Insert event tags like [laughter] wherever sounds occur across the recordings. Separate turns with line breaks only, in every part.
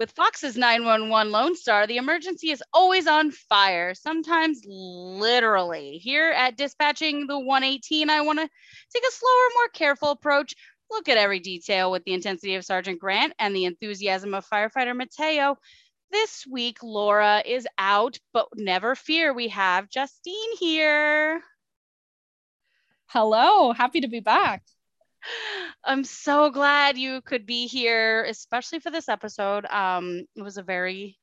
With Fox's 911 Lone Star, the emergency is always on fire, sometimes literally. Here at Dispatching the 118, I want to take a slower, more careful approach. Look at every detail with the intensity of Sergeant Grant and the enthusiasm of firefighter Mateo. This week, Laura is out, but never fear, we have Justine here.
Hello, happy to be back.
I'm so glad you could be here, especially for this episode. Um, it was a very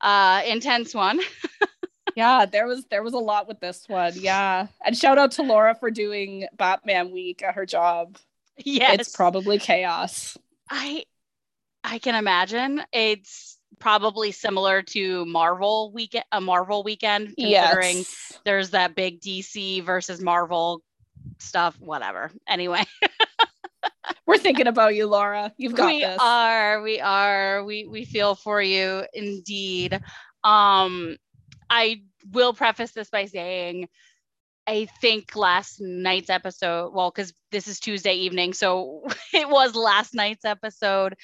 uh, intense one. [laughs]
yeah, there was there was a lot with this one. Yeah, and shout out to Laura for doing Batman Week at her job.
Yes,
it's probably chaos.
I I can imagine it's probably similar to Marvel weekend a Marvel weekend considering yes. there's that big DC versus Marvel stuff whatever anyway [laughs] [laughs]
we're thinking about you laura. You've got
we
this.
are we are. We we feel for you indeed. Um i will preface this by saying i think last night's episode well because this is tuesday evening so [laughs] it was last night's episode.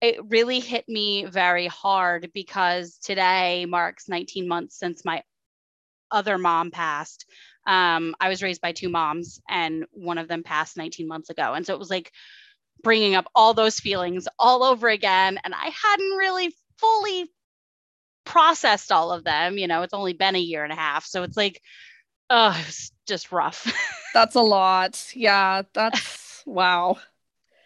It really hit me very hard because today marks 19 months since my other mom passed um, I was raised by two moms, and one of them passed 19 months ago. And so it was like bringing up all those feelings all over again. And I hadn't really fully processed all of them. You know, it's only been a year and a half. So it's like, oh, it was just rough. [laughs]
that's a lot. Yeah. That's wow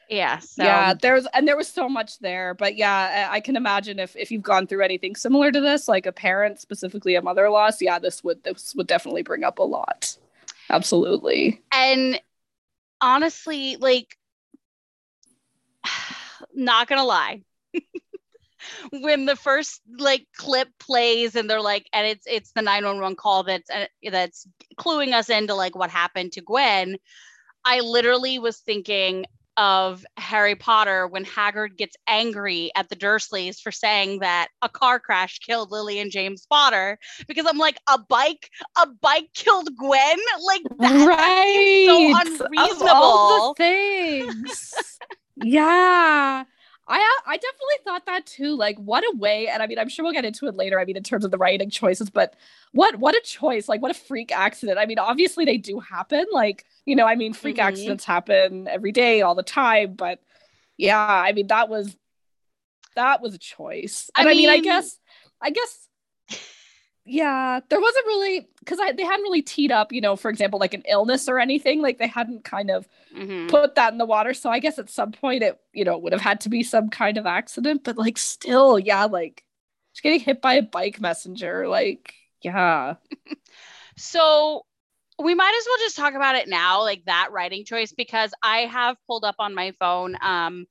yeah so.
yeah there's and there was so much there but yeah I, I, can imagine if if you've gone through anything similar to this like a parent specifically a mother loss yeah this would this would definitely bring up a lot absolutely
and honestly like [sighs] not gonna lie [laughs] when the first like clip plays and they're like and it's it's the 911 call that's uh, that's cluing us into like what happened to gwen i literally was thinking of Harry Potter when Hagrid gets angry at the Dursleys for saying that a car crash killed Lily and James Potter because I'm like a bike a bike killed Gwen? Like that, right so unreasonable of all
the things. Yeah I I definitely thought that too. Like, what a way! And I mean, I'm sure we'll get into it later. I mean, in terms of the writing choices, but what what a choice! Like, what a freak accident! I mean, obviously they do happen. Like, you know, I mean, freak mm-hmm. accidents happen every day, all the time. But yeah, I mean, that was that was a choice. And I mean, I, mean, I guess I guess yeah, there wasn't really because I they hadn't really teed up, you know, for example, like an illness or anything. Like they hadn't kind of mm-hmm. put that in the water. So I guess at some point it, you know, would have had to be some kind of accident. But like still, yeah, like just getting hit by a bike messenger, like yeah. [laughs]
so we might as well just talk about it now, like that writing choice, because I have pulled up on my phone um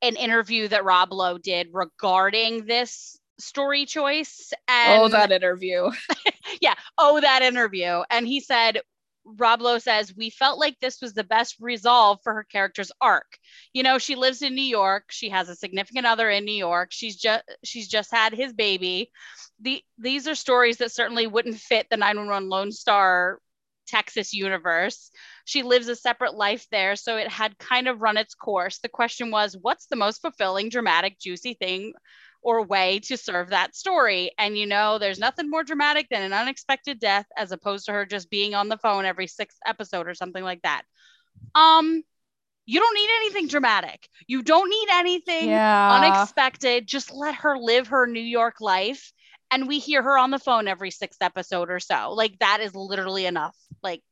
an interview that Rob Lowe did regarding this story choice. Oh, and
oh, that interview. [laughs]
yeah. Oh, that interview. And he said, Rob Lowe says, We felt like this was the best resolve for her character's arc. You know, she lives in New York. She has a significant other in New York. She's just she's just had his baby. The these are stories that certainly wouldn't fit the 911 Lone Star Texas universe. She lives a separate life there, so it had kind of run its course. The question was, what's the most fulfilling, dramatic, juicy thing or way to serve that story. And you know, there's nothing more dramatic than an unexpected death as opposed to her just being on the phone every sixth episode or something like that. Um, you don't need anything dramatic. You don't need anything yeah. unexpected. Just let her live her New York life. And we hear her on the phone every sixth episode or so. Like that is literally enough. Like,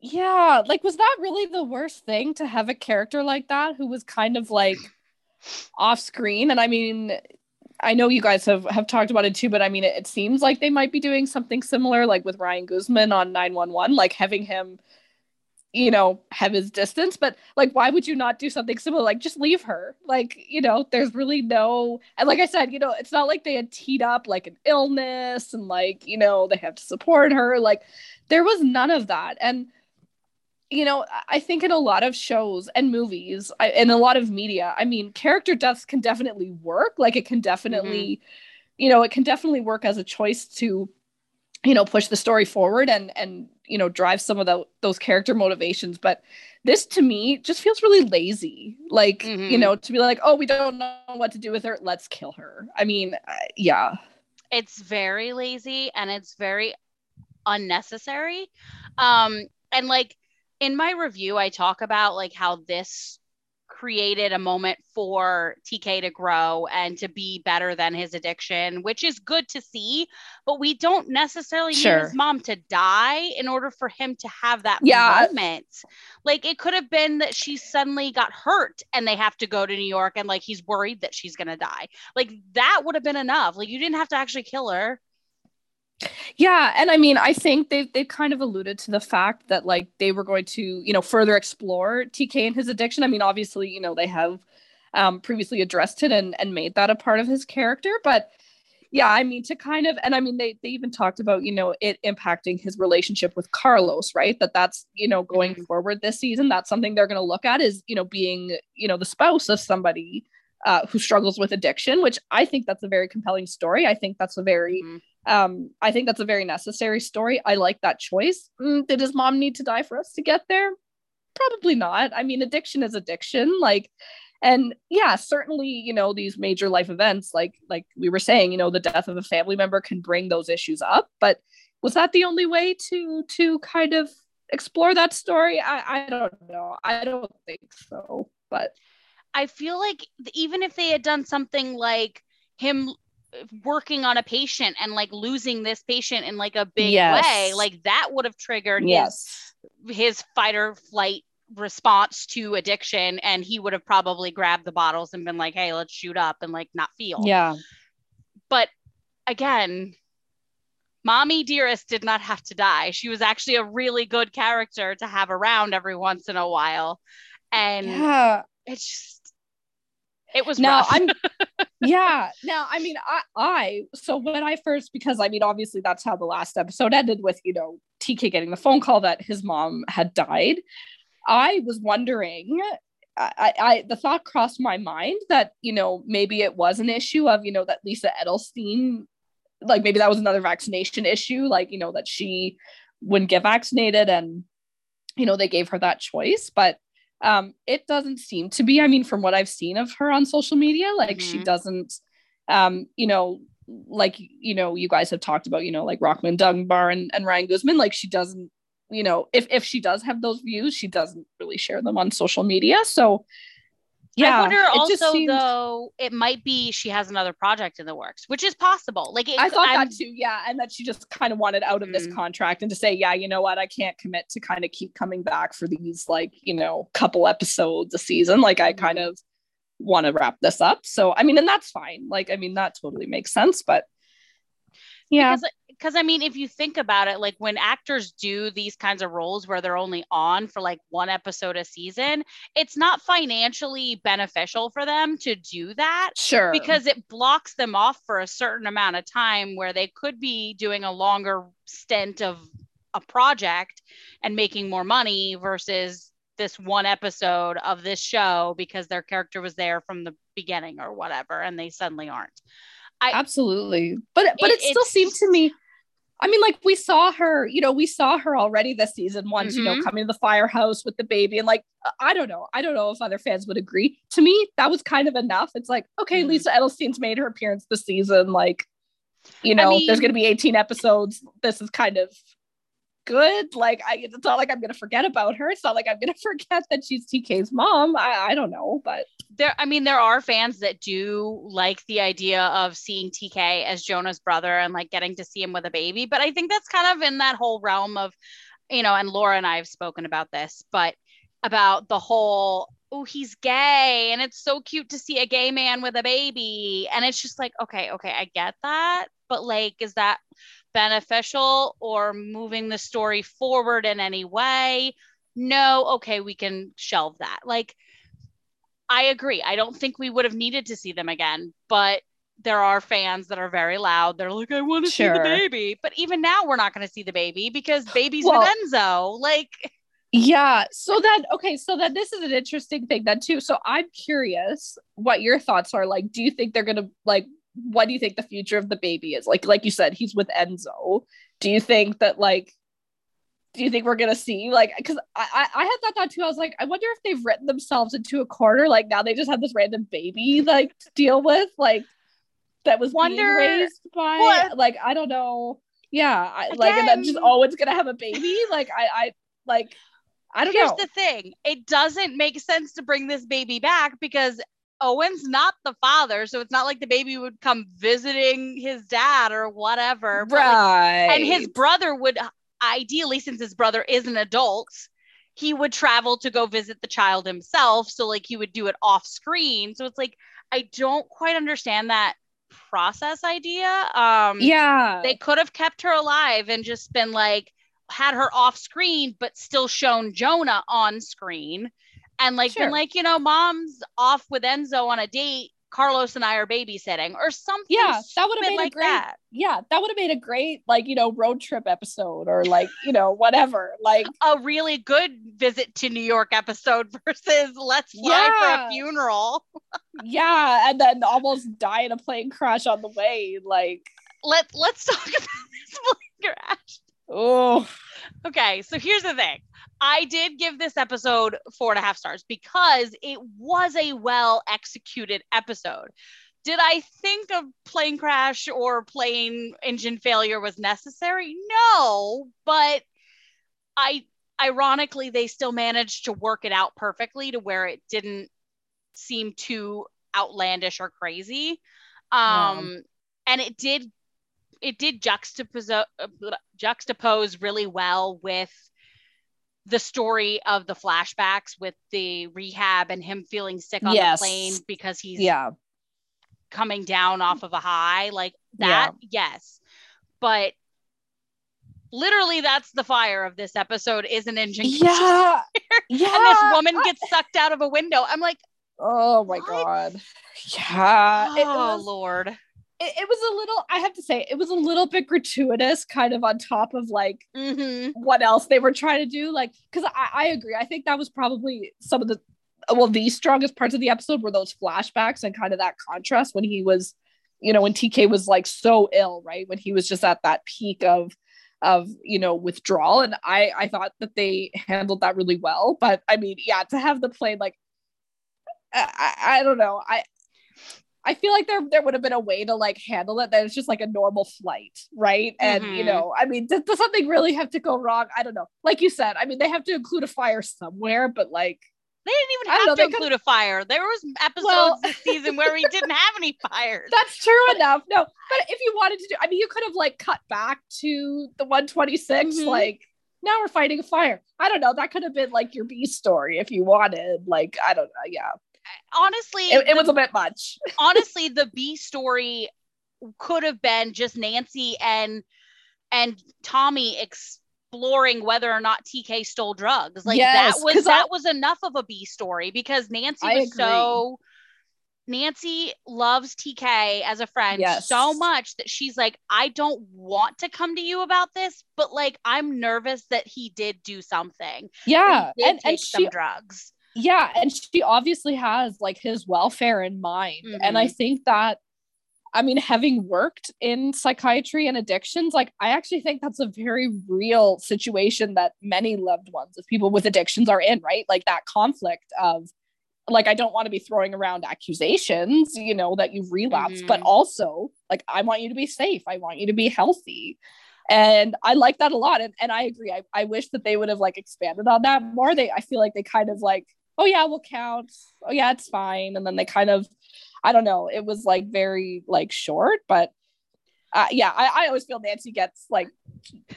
yeah, like was that really the worst thing to have a character like that who was kind of like off screen? And I mean, I know you guys have have talked about it too, but I mean, it, it, seems like they might be doing something similar, like with Ryan Guzman on nine one one, like having him, you know, have his distance. But like, why would you not do something similar? Like, just leave her. Like, you know, there's really no, and like I said, you know, it's not like they had teed up like an illness and like you know they have to support her. Like, there was none of that, and you know, I think in a lot of shows and movies and a lot of media, I mean, character deaths can definitely work. Like it can definitely, mm-hmm. you know, it can definitely work as a choice to, you know, push the story forward and and you know drive some of the, those character motivations but this to me just feels really lazy like mm-hmm. you know to be like oh we don't know what to do with her let's kill her i mean uh, yeah
it's very lazy and it's very unnecessary um and like in my review i talk about like how this created a moment for TK to grow and to be better than his addiction, which is good to see. But we don't necessarily sure. need his mom to die in order for him to have that yeah. moment. Like it could have been that she suddenly got hurt and they have to go to New York and like he's worried that she's going to die. Like that would have been enough. Like you didn't have to actually kill her.
Yeah, and I mean, I think they've they've kind of alluded to the fact that like they were going to, you know, further explore TK and his addiction. I mean, obviously, you know, they have um, previously addressed it and and made that a part of his character, but yeah, I mean, to kind of, and I mean, they they even talked about you know it impacting his relationship with Carlos, right? That that's you know going mm-hmm. forward this season, that's something they're going to look at is you know being you know the spouse of somebody uh, who struggles with addiction, which I think that's a very compelling story. I think that's a very mm-hmm um, I think that's a very necessary story. I like that choice. Mm, did his mom need to die for us to get there? Probably not. I mean, addiction is addiction. Like, and yeah, certainly, you know, these major life events, like like we were saying, you know, the death of a family member can bring those issues up. But was that the only way to to kind of explore that story? I, I don't know. I don't think so. But
I feel like even if they had done something like him working on a patient and like losing this patient in like a big yes. way like that would have triggered yes. his his fight or flight response to addiction and he would have probably grabbed the bottles and been like hey let's shoot up and like not feel
yeah
but again mommy dearest did not have to die she was actually a really good character to have around every once in a while and yeah. it's just it was now rough. i'm [laughs]
yeah. Now, I mean, I, I, so when I first, because I mean, obviously that's how the last episode ended with, you know, TK getting the phone call that his mom had died. I was wondering, I, I, the thought crossed my mind that, you know, maybe it was an issue of, you know, that Lisa Edelstein, like maybe that was another vaccination issue, like, you know, that she wouldn't get vaccinated and, you know, they gave her that choice. But um, it doesn't seem to be. I mean, from what I've seen of her on social media, like mm-hmm. she doesn't, um, you know, like you know, you guys have talked about, you know, like Rockmond Dunbar and, and Ryan Guzman, like she doesn't, you know, if if she does have those views, she doesn't really share them on social media. So
yeah, I wonder also seemed... though it might be she has another project in the works, which is possible. Like it,
I thought I'm... that too, yeah, and that she just kind of wanted out of mm. this contract and to say, yeah, you know what, I can't commit to kind of keep coming back for these like you know couple episodes a season. Like I kind mm-hmm. of want to wrap this up. So I mean, and that's fine. Like I mean, that totally makes sense. But
yeah, because because I mean, if you think about it, like when actors do these kinds of roles where they're only on for like one episode a season, it's not financially beneficial for them to do that.
Sure.
Because it blocks them off for a certain amount of time where they could be doing a longer stint of a project and making more money versus this one episode of this show because their character was there from the beginning or whatever and they suddenly aren't.
I, Absolutely. But but it, it still seemed to me I mean, like we saw her, you know, we saw her already this season once, mm-hmm. you know, mm-hmm. coming to the firehouse with the baby. And like, I don't know. I don't know if other fans would agree. To me, that was kind of enough. It's like, okay, mm-hmm. Lisa Edelstein's made her appearance this season. Like, you know, I mean, there's going to be 18 episodes. This is kind of good. Like, I, it's not like I'm to forget about her. It's not like I'm to [laughs] forget that she's TK's mom. I, I don't know, but
there, I mean, there are fans that do like the idea of seeing TK as Jonah's brother and like getting to see him with a baby. But I think that's kind of in that whole realm of, you know, and Laura and I have spoken about this, but about the whole oh, he's gay and it's so cute to see a gay man with a baby. And it's just like, okay, okay, I get that. But like, is that beneficial or moving the story forward in any way? No, okay, we can shelve that. Like, I agree. I don't think we would have needed to see them again, but there are fans that are very loud. They're like, I want to sure. see the baby. But even now, we're not going to see the baby because baby's well, with Enzo. Like,
yeah. So then, okay. So then this is an interesting thing then too. So I'm curious what your thoughts are. Like, do you think they're going to like, what do you think the future of the baby is? Like, like you said, he's with Enzo. Do you think that like do you think we're gonna see? Like, because I, I I had thought too. I was like, I wonder if they've written themselves into a corner. Like now they just have this random baby like to deal with, like that was wonder, raised by what? like I don't know. Yeah, I, like and then just Owen's gonna have a baby. Like I I like I don't know
Here's
know.
the thing: it doesn't make sense to bring this baby back because Owen's not the father, so it's not like the baby would come visiting his dad or whatever.
Right.
Like, and his brother would ideally, since his brother is an adult, he would travel to go visit the child himself. So like he would do it off screen. So it's like I don't quite understand that process idea. Um
yeah.
They could have kept her alive and just been like had her off screen, but still shown Jonah on screen and like sure. been like, you know, mom's off with Enzo on a date. Carlos and I are babysitting or something.
Yeah, that would have made
like
a great.
That.
Yeah, that would have made a great like you know road trip episode or like you know whatever like [laughs]
a really good visit to New York episode [laughs] versus let's fly yeah. for a funeral. [laughs]
yeah, and then almost die in a plane crash on the way. Like
let let's talk about this plane crash.
Oh,
okay. So here's the thing. I did give this episode four and a half stars because it was a well executed episode. Did I think a plane crash or plane engine failure was necessary? No, but I ironically they still managed to work it out perfectly to where it didn't seem too outlandish or crazy. Um yeah. and it did it did juxtapose juxtapose really well with the story of the flashbacks with the rehab and him feeling sick on yes. the plane because he's
yeah.
coming down off of a high like that yeah. yes. But literally that's the fire of this episode is an engine
yeah. [laughs] yeah
and this woman gets sucked out of a window. I'm like
oh my what? god. Yeah
oh was, lord
it, it, was a little i have to say it was a little bit gratuitous kind of on top of like
mm-hmm.
what else they were trying to do like because I, I agree i think that was probably some of the well the strongest parts of the episode were those flashbacks and kind of that contrast when he was you know when tk was like so ill right when he was just at that peak of of you know withdrawal and i i thought that they handled that really well but i mean yeah to have the plane like I, I don't know. I I feel like there there would have been a way to like handle it that it's just like a normal flight, right? And mm-hmm. you know, I mean, does, does, something really have to go wrong? I don't know. Like you said, I mean, they have to include a fire somewhere, but like
they didn't even have know, to include a fire. There was episodes well, this season where we didn't have any fires. [laughs]
That's true enough. No, but if you wanted to do, I mean, you could have like cut back to the 126, mm-hmm. like now we're fighting a fire. I don't know. That could have been like your B story if you wanted. Like, I don't know. Yeah
honestly,
it, it was a bit much. [laughs]
honestly, the B story could have been just Nancy and and Tommy exploring whether or not TK stole drugs. Like yes, that was that I, was enough of a B story because Nancy I was agree. so Nancy loves TK as a friend yes. so much that she's like, I don't want to come to you about this, but like I'm nervous that he did do something.
Yeah,
and, and some she, drugs
yeah and she obviously has like his welfare in mind mm-hmm. and i mm-hmm. think that i mean having worked in psychiatry and addictions like i actually think that's a very real situation that many loved ones of people with addictions are in right like that conflict of like i don't want to be throwing around accusations you know that you've relapsed mm-hmm. but also like i want you to be safe i want you to be healthy and i like that a lot and, and i agree I, I wish that they would have like expanded on that more they i feel like they kind of like oh yeah we'll count oh yeah it's fine and then they kind of i don't know it was like very like short but uh, yeah, I, I always feel Nancy gets like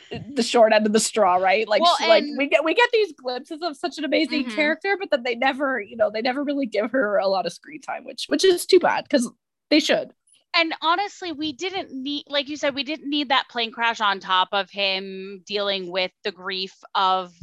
the short end of the straw, right? Like, well, she, like we get we get these glimpses of such an amazing mm-hmm. character, but then they never, you know, they never really give her a lot of screen time, which which is too bad because they should.
And honestly, we didn't need, like you said, we didn't need that plane crash on top of him dealing with the grief of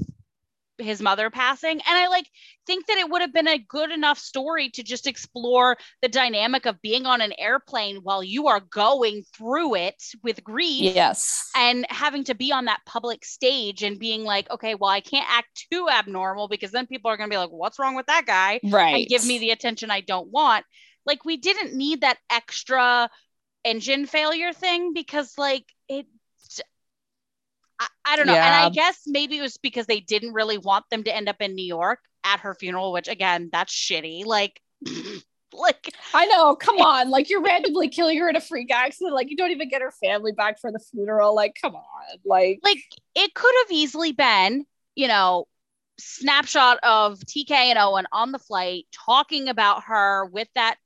his mother passing. And i like think that it would have been a good enough story to just explore the dynamic of being on an airplane while you are going through it with grief
yes.
and having to be on that public stage and being like okay well i can't act too abnormal because then people are going to be like what's wrong with that guy?
Right.
and give me the attention i don't want. Like we didn't need that extra engine failure thing because like it I, I don't know. Yeah. And I guess maybe it was because they didn't really want them to end up in New York at her funeral, which again, that's shitty. Like, [laughs] like
I know, come [laughs] on, like you're randomly killing her in a freak accident, like you don't even get her family back for the funeral. Like, come on, like
like it could have easily been, you know, snapshot of TK and Owen on the flight talking about her with that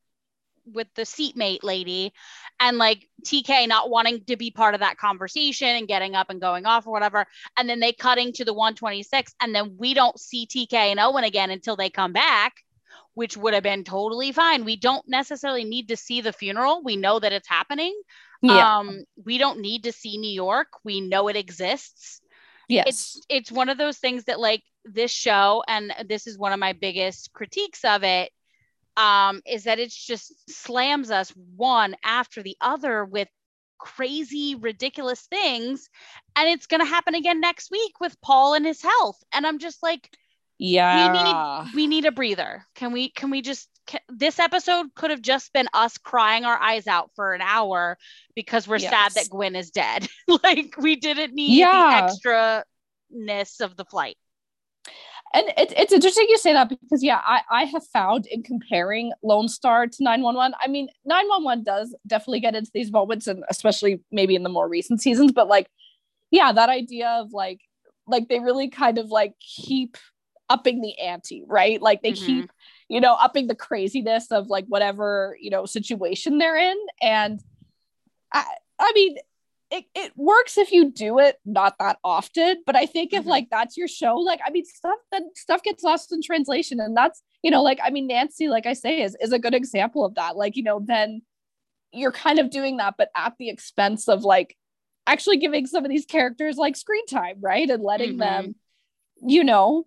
with the seatmate lady and like TK not wanting to be part of that conversation and getting up and going off or whatever. And then they cutting to the 126 and then we don't see TK and Owen again until they come back, which would have been totally fine. We don't necessarily need to see the funeral. We know that it's happening. Yeah. Um, we don't need to see New York. We know it exists.
Yes.
It's it's one of those things that like this show, and this is one of my biggest critiques of it, um, is that it just slams us one after the other with crazy, ridiculous things. And it's going to happen again next week with Paul and his health. And I'm just like,
yeah,
we need, we need a breather. Can we, can we just, can, this episode could have just been us crying our eyes out for an hour because we're yes. sad that Gwen is dead. [laughs] like we didn't need yeah. the extra ness of the flight
and it, it's interesting you say that because yeah I, I have found in comparing lone star to 911 i mean 911 does definitely get into these moments and especially maybe in the more recent seasons but like yeah that idea of like like they really kind of like keep upping the ante right like they mm-hmm. keep you know upping the craziness of like whatever you know situation they're in and i i mean it, it works if you do it not that often but i think if mm-hmm. like that's your show like i mean stuff that stuff gets lost in translation and that's you know like i mean nancy like i say is is a good example of that like you know then you're kind of doing that but at the expense of like actually giving some of these characters like screen time right and letting mm-hmm. them you know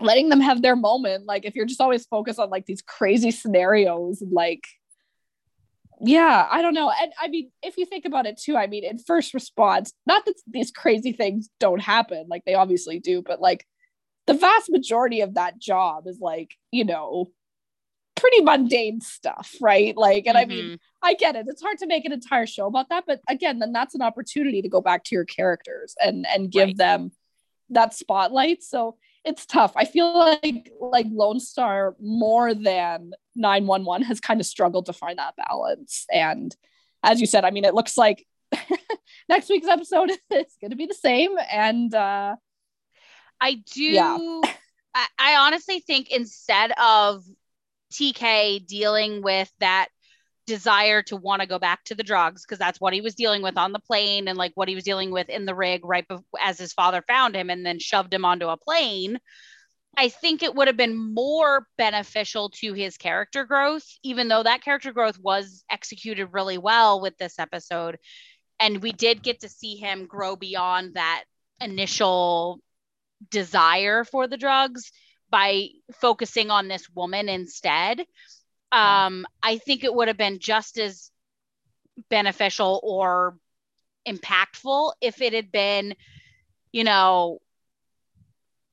letting them have their moment like if you're just always focused on like these crazy scenarios like yeah i don't know and i mean if you think about it too i mean in first response not that these crazy things don't happen like they obviously do but like the vast majority of that job is like you know pretty mundane stuff right like and mm-hmm. i mean mm-hmm. i get it it's hard to make an entire show about that but again then that's an opportunity to go back to your characters and and give right. them that spotlight so it's tough. I feel like like Lone Star more than 911 has kind of struggled to find that balance. And as you said, I mean, it looks like [laughs] next week's episode [laughs] is going to be the same. And uh,
I do. Yeah. I, I honestly think instead of TK dealing with that desire to want to go back to the drugs because that's what he was dealing with on the plane and like what he was dealing with in the rig right be- as his father found him and then shoved him onto a plane. I think it would have been more beneficial to his character growth, even though that character growth was executed really well with this episode. And we did get to see him grow beyond that initial desire for the drugs by focusing on this woman instead um, I think it would have been just as beneficial or impactful if it had been, you know,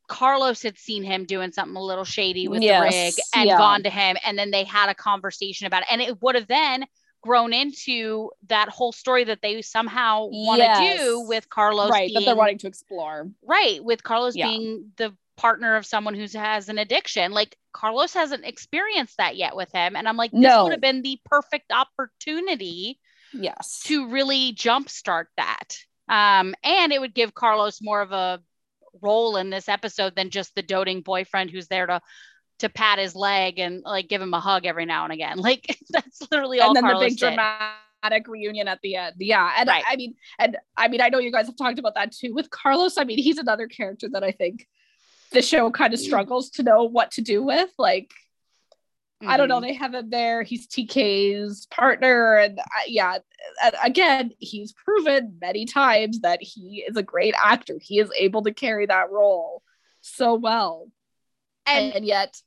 Carlos had seen him doing something a little shady with yes, the rig and yeah. gone to him, and then they had a conversation about it. And it would have then grown into that whole story that they somehow want to yes. do with Carlos.
Right, being, that they're wanting to explore.
Right, with Carlos yeah. being the partner of someone who has an addiction. Like Carlos hasn't experienced that yet with him. And I'm like, this no. would have been the perfect opportunity.
Yes.
To really jumpstart that. Um, and it would give Carlos more of a role in this episode than just the doting boyfriend who's there to to pat his leg and like give him a hug every now and again. [laughs] Like that's literally all. And then Carlos the big did.
dramatic reunion at the end. Yeah, and right. I, I mean, and I mean, I know you guys have talked about that too with Carlos. I mean, he's another character that I think the show kind of struggles to know what to do with. Like, mm-hmm. I don't know. Mm-hmm. They have him there. He's TK's partner. And uh, yeah, and again, he's proven many times that he is a great actor. He is able to carry that role so well. And, and yet,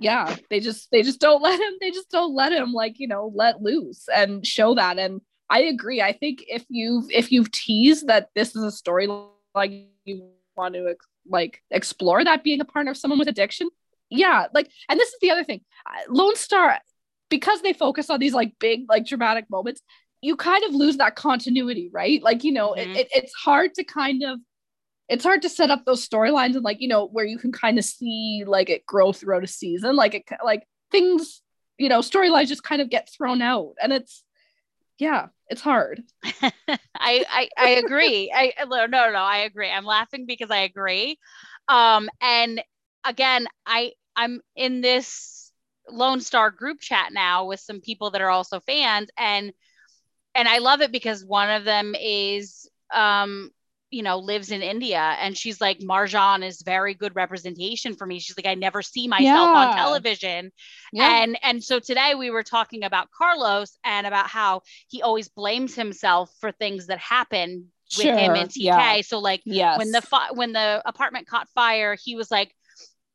yeah, they just they just don't let him, they just don't let him like, you know, let loose and show that. And I agree. I think if you've if you've teased that this is a storyline you want to like explore that being a partner of someone with addiction yeah like and this is the other thing lone star because they focus on these like big like dramatic moments you kind of lose that continuity, right? Like, you know, mm-hmm. it, it, it's hard to kind of it's hard to set up those storylines and like, you know, where you can kind of see like it grow throughout a season. Like it like things, you know, storylines just kind of get thrown out. And it's yeah, it's hard. [laughs]
I, I I agree. I no no no, I agree. I'm laughing because I agree. Um and again, I I'm in this Lone Star group chat now with some people that are also fans and and I love it because one of them is um you know lives in India and she's like Marjan is very good representation for me. She's like I never see myself yeah. on television. Yeah. And and so today we were talking about Carlos and about how he always blames himself for things that happen with sure. him and TK. Yeah. So like yes. when the fi- when the apartment caught fire, he was like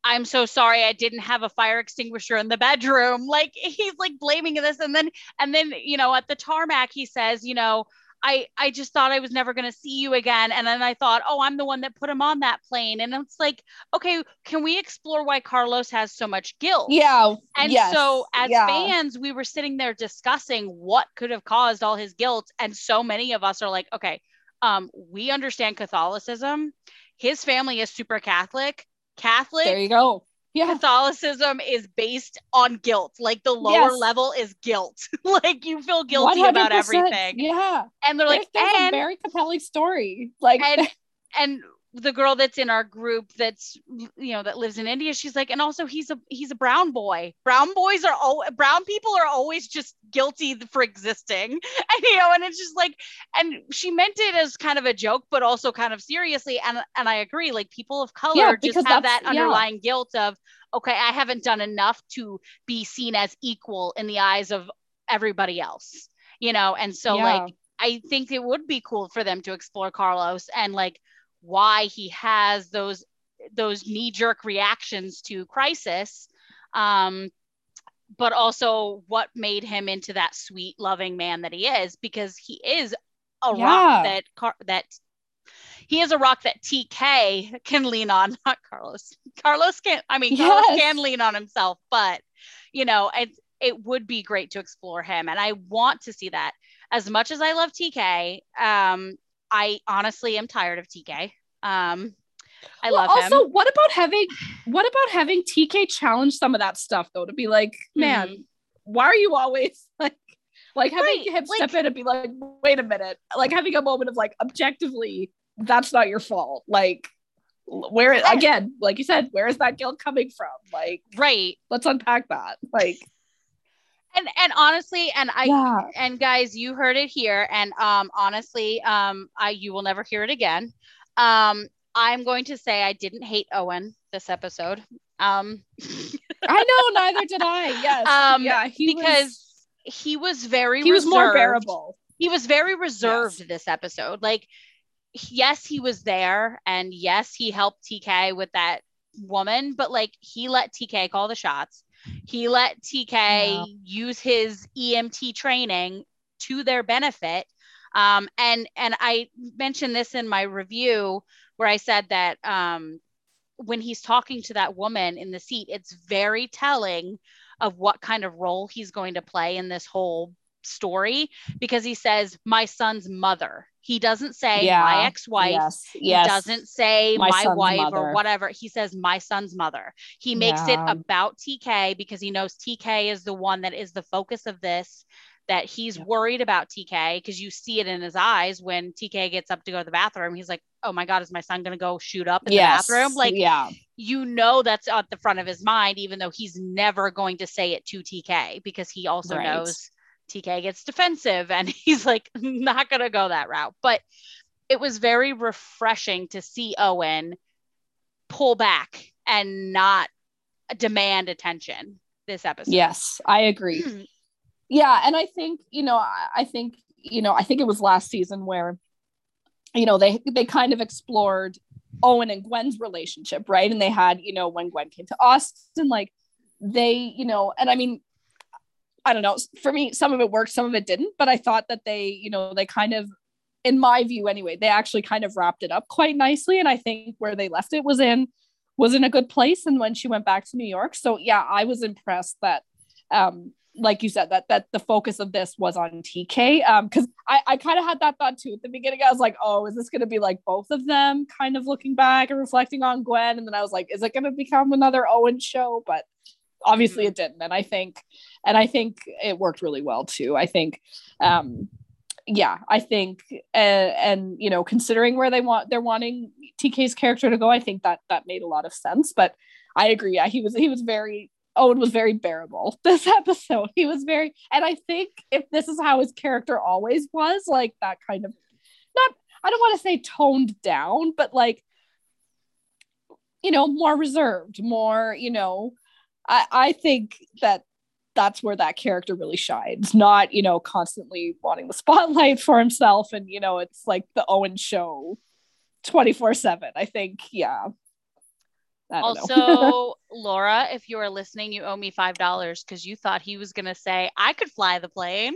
I'm so sorry I didn't have a fire extinguisher in the bedroom. [laughs] Like he's like blaming this and then and then you know at the tarmac he says, you know, I I just thought I was never going to see you again and then I thought, "Oh, I'm the one that put him on that plane." And it's like, "Okay, can we explore why Carlos has so much guilt?"
Yeah.
And
yes,
so as yeah. fans, we were sitting there discussing what could have caused all his guilt and so many of us are like, "Okay, um we understand Catholicism. His family is super Catholic Catholic.
There you go.
Yeah. Catholicism is based on guilt. Like the lower yes. level is guilt. [laughs] like you feel guilty 100%. about everything.
Yeah.
And they're like,
There's and, a very compelling story. Like
and [laughs] and the girl that's in our group that's you know that lives in India she's like and also he's a he's a brown boy brown boys are all brown people are always just guilty for existing and [laughs] you know and it's just like and she meant it as kind of a joke but also kind of seriously and and I agree like people of color yeah, just have that underlying yeah. guilt of okay I haven't done enough to be seen as equal in the eyes of everybody else you know and so yeah. like I think it would be cool for them to explore Carlos and like why he has those those knee jerk reactions to crisis um, but also what made him into that sweet loving man that he is because he is a yeah. rock that car- that he is a rock that TK can lean on [laughs] not Carlos. Carlos can I mean Carlos can lean on himself but you know it it would be great to explore him. And I want to see that. As much as I love TK um I honestly am tired of TK. Um, I well, love
also,
him.
Also, what about having what about having TK challenge some of that stuff though? To be like, man, mm-hmm. why are you always [laughs] like like having right. him like, step in and be like, wait a minute, like having a moment of like objectively, that's not your fault. Like where again, like you said, where is that guilt coming from? Like,
right.
Let's unpack that. Like
and and honestly and i yeah. and guys you heard it here and um honestly um i you will never hear it again. Um i'm going to say i didn't hate owen this episode. Um
i know [laughs] neither did i. Yes. Um yeah
he because was, he was very
he reserved. was more bearable.
He was very reserved yes. this episode. Like yes he was there and yes he helped tk with that woman but like he let tk call the shots he let TK use his EMT training to their benefit. Um, and and I mentioned this in my review where I said that um, when he's talking to that woman in the seat, it's very telling of what kind of role he's going to play in this whole story because he says my son's mother he doesn't say yeah. my ex-wife yes. yes. he doesn't say my, my wife mother. or whatever he says my son's mother he makes yeah. it about tk because he knows tk is the one that is the focus of this that he's yeah. worried about tk because you see it in his eyes when tk gets up to go to the bathroom he's like oh my god is my son going to go shoot up in yes. the bathroom like
yeah
you know that's at the front of his mind even though he's never going to say it to tk because he also right. knows TK gets defensive and [laughs] he's like not going to go that route. But it was very refreshing to see Owen pull back and not demand attention this episode.
Yes, I agree. [clears throat] yeah, and I think, you know, I think, you know, I think it was last season where you know, they they kind of explored Owen and Gwen's relationship, right? And they had, you know, when Gwen came to Austin like they, you know, and I mean, I don't know. For me, some of it worked, some of it didn't. But I thought that they, you know, they kind of, in my view anyway, they actually kind of wrapped it up quite nicely. And I think where they left it was in was in a good place. And when she went back to New York, so yeah, I was impressed that um like you said that that the focus of this was on TK um because I I kind of had that thought too at the beginning I was like oh is this going to be like both of them kind of looking back and reflecting on Gwen and then I was like is it going to become another Owen show but obviously it didn't. And I think and I think it worked really well too. I think um yeah I think uh, and you know considering where they want they're wanting TK's character to go I think that that made a lot of sense. But I agree. Yeah he was he was very Owen was very bearable [laughs] this episode. He was very, and I think if this is how his character always was, like that kind of, not, I don't want to say toned down, but like, you know, more reserved, more, you know, I, I think that that's where that character really shines, not, you know, constantly wanting the spotlight for himself. And, you know, it's like the Owen show 24 7. I think, yeah,
also, [laughs] Laura, if you are listening, you owe me five dollars because you thought he was gonna say I could fly the plane,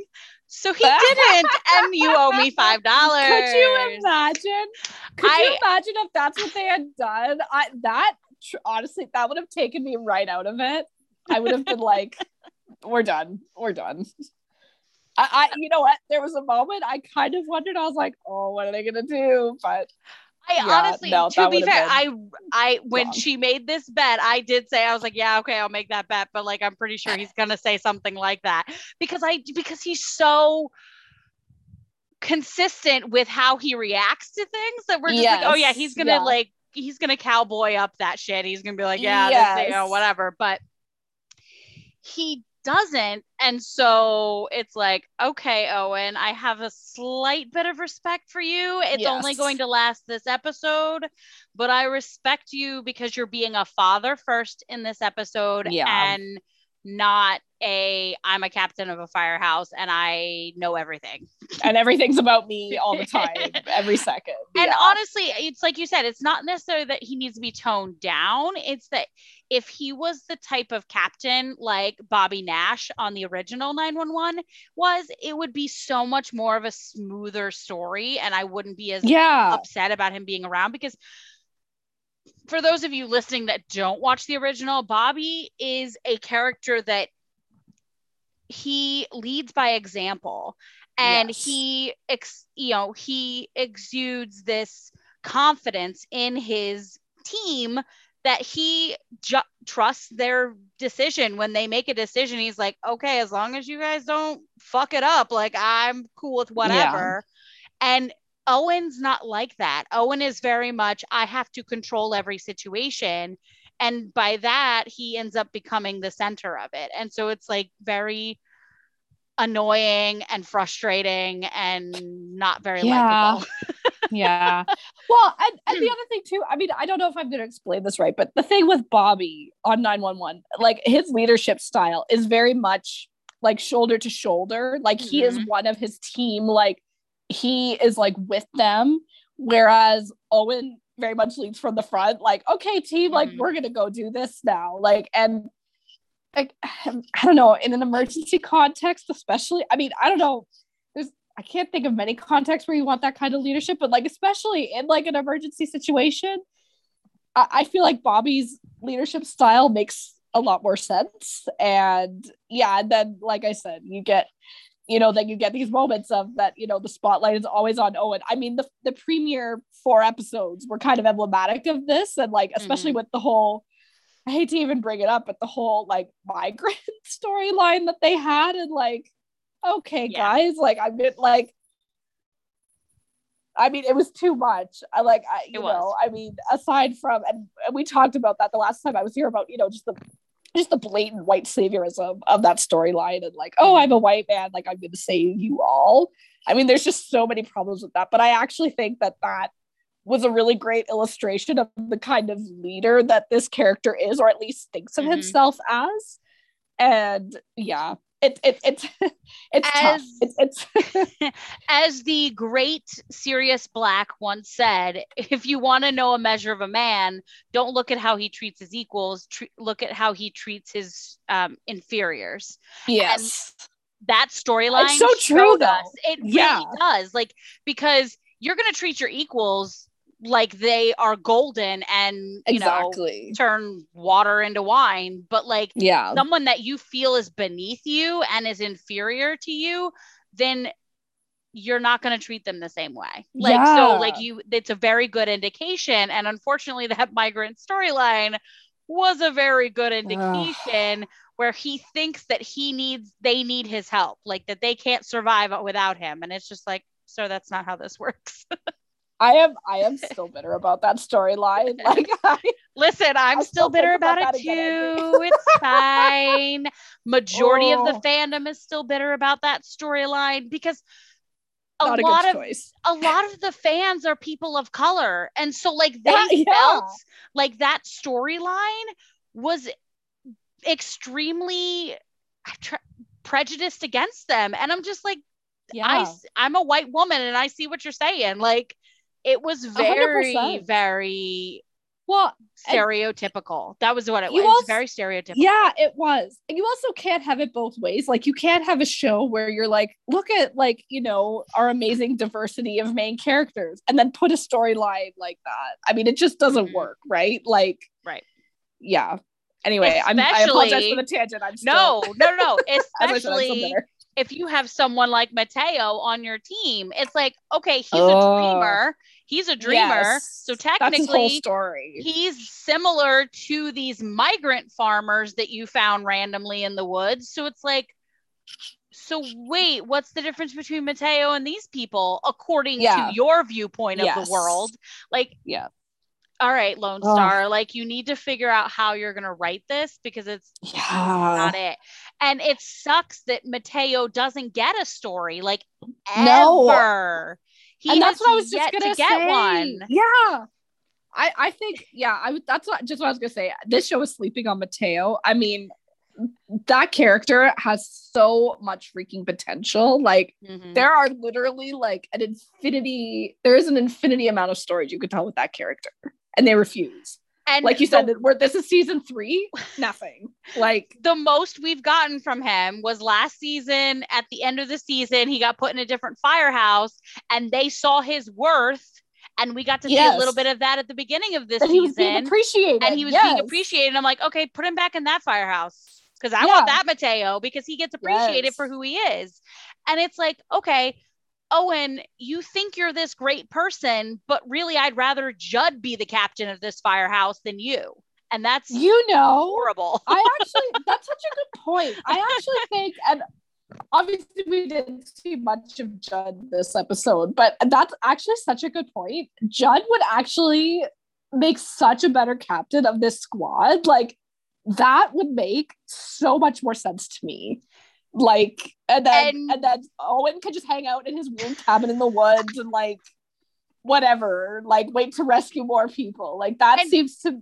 so he [laughs] didn't, and you owe me five dollars.
Could you imagine? Could I, you imagine if that's what they had done? I that honestly, that would have taken me right out of it. I would have been like, [laughs] "We're done. We're done." I, I, you know what? There was a moment I kind of wondered. I was like, "Oh, what are they gonna do?" But
I yeah, honestly, no, to be fair, I, I, when wrong. she made this bet, I did say, I was like, yeah, okay, I'll make that bet. But like, I'm pretty sure he's going to say something like that because I, because he's so consistent with how he reacts to things that we're just yes. like, oh yeah, he's going to yeah. like, he's going to cowboy up that shit. He's going to be like, yeah, yes. this, you know, whatever. But he doesn't. And so it's like, okay, Owen, I have a slight bit of respect for you. It's yes. only going to last this episode, but I respect you because you're being a father first in this episode yeah. and not a I'm a captain of a firehouse and I know everything. [laughs]
And everything's about me all the time, [laughs] every second.
And yeah. honestly, it's like you said, it's not necessarily that he needs to be toned down. It's that if he was the type of captain like Bobby Nash on the original 911 was, it would be so much more of a smoother story and I wouldn't be as yeah. upset about him being around because for those of you listening that don't watch the original, Bobby is a character that he leads by example and yes. he ex, you know he exudes this confidence in his team that he ju- trusts their decision when they make a decision he's like okay as long as you guys don't fuck it up like i'm cool with whatever yeah. and Owen's not like that. Owen is very much, I have to control every situation. And by that, he ends up becoming the center of it. And so it's like very annoying and frustrating and not very yeah. likable. [laughs]
yeah. Well, and, and the other thing too, I mean, I don't know if I'm going to explain this right, but the thing with Bobby on 911, like his leadership style is very much like shoulder to shoulder. Like mm-hmm. he is mm-hmm. one of his team, like he is like with them, whereas Owen very much leads from the front, like, okay, team, like mm-hmm. we're gonna go do this now. Like, and like [sighs] I don't know, in an emergency context, especially. I mean, I don't know. There's I can't think of many contexts where you want that kind of leadership, but like especially in like an emergency situation, I, I feel like Bobby's leadership style makes a lot more sense. And yeah, and then like I said, you get you know, then you get these moments of that, you know, the spotlight is always on Owen. I mean, the, the premiere four episodes were kind of emblematic of this. And like, especially mm-hmm. with the whole, I hate to even bring it up, but the whole like [laughs] migrant [laughs] storyline that they had. And like, okay, yeah. guys, like, I mean, like, I mean, it was too much. I like, I, you know, I mean, aside from, and, and we talked about that the last time I was here about, you know, just the just the blatant white saviorism of that storyline and like, oh, I'm a white man, like I'm going to save you all. I mean, there's just so many problems with that, but I actually think that that was a really great illustration of the kind of leader that this character is, or at least thinks of mm-hmm. himself as. And yeah, it, it, it's [laughs] it's as. It's,
it's [laughs] as the great Sirius Black once said, if you want to know a measure of a man, don't look at how he treats his equals. Tre- look at how he treats his um, inferiors.
Yes,
and that storyline.
So true, though. Us.
It yeah. really does. Like because you're going to treat your equals like they are golden and you
exactly.
know turn water into wine but like
yeah.
someone that you feel is beneath you and is inferior to you then you're not going to treat them the same way like so like you it's a very good indication and unfortunately [laughs] that migrant storyline was a very good indication where he thinks that he needs they need his help like that they can't survive without him and it's just like sir that's not how this works [laughs]
I am I am still bitter about that storyline. [laughs] Like I,
Listen, I'm
I
still
still
bitter
about
about, it too. [laughs] it's fine. Majority of
Oh.
the fandom is still bitter about that storyline because a
a
lot of
choice.
a lot of the fans are people of color, and so like [laughs] they
Yeah, yeah.
felt like that storyline was extremely tra- prejudiced against them, and I'm just like. I
Yeah.
s- I'm a white woman and I see what you're saying. Like it was very
100%.
very
Well,
stereotypical. That was what it was.
You
It was
also-
very stereotypical.
yeah, it was. And you also can't have it both ways. Like you can't have a show where you're like, look at like, you know, our amazing diversity of main characters and then put a storyline like that. I mean, it just doesn't
Mhm.
work, right? Like
Right.
Yeah. Anyway, I'm, I apologize for the tangent. I'm still,
No, no, no. [laughs]
as I said, I'm still
Especially if you have someone like Mateo on your team, it's like, okay, he's a
Oh.
dreamer. He's a dreamer.
Yes.
So
That's his whole
technically,
story.
he's similar to these migrant farmers that you found randomly in the woods. So it's like, so wait, what's the difference between Mateo and these people according
Yeah.
to your viewpoint of
Yes.
the world? Like,
Yeah.
all right, Lone. Star, like you need to figure out how you're going to write this because it's
Yeah.
not it. And it sucks that Mateo doesn't get a story like
No.
Ever. He
and that's what I was just gonna
to get
say.
one.
Yeah. I, I think yeah I that's what just what I was gonna say. This show is sleeping on Mateo. I mean, that character has so much freaking potential. Like
Mhm.
there are literally like an infinity. There is an infinity amount of stories you could tell with that character, and they refuse.
And
Like you
the-
said, we're this is season three. [laughs] Nothing. Like
the most we've gotten from him was last season at the end of the season he got put in a different firehouse and they saw his worth and we got to see a little bit of that at the beginning of this
and he was being
season
appreciated.
and he was being
Yes.
appreciated i'm like okay put him back in that firehouse because i
Yeah.
want that mateo because he gets appreciated
Yes.
for who he is and it's like okay Owen, you think you're this great person, but really I'd rather Judd be the captain of this firehouse than you. And that's
You know,
horrible. [laughs]
I actually, that's such a good point. I actually [laughs] think, and obviously we didn't see much of Judd this episode, but that's actually such a good point. Judd would actually make such a better captain of this squad. Like, that would make so much more sense to me. Like, and then
And-
and, then Owen could just hang out in his weird cabin in the woods and like whatever, like wait to rescue more people. Like that
And-
seems to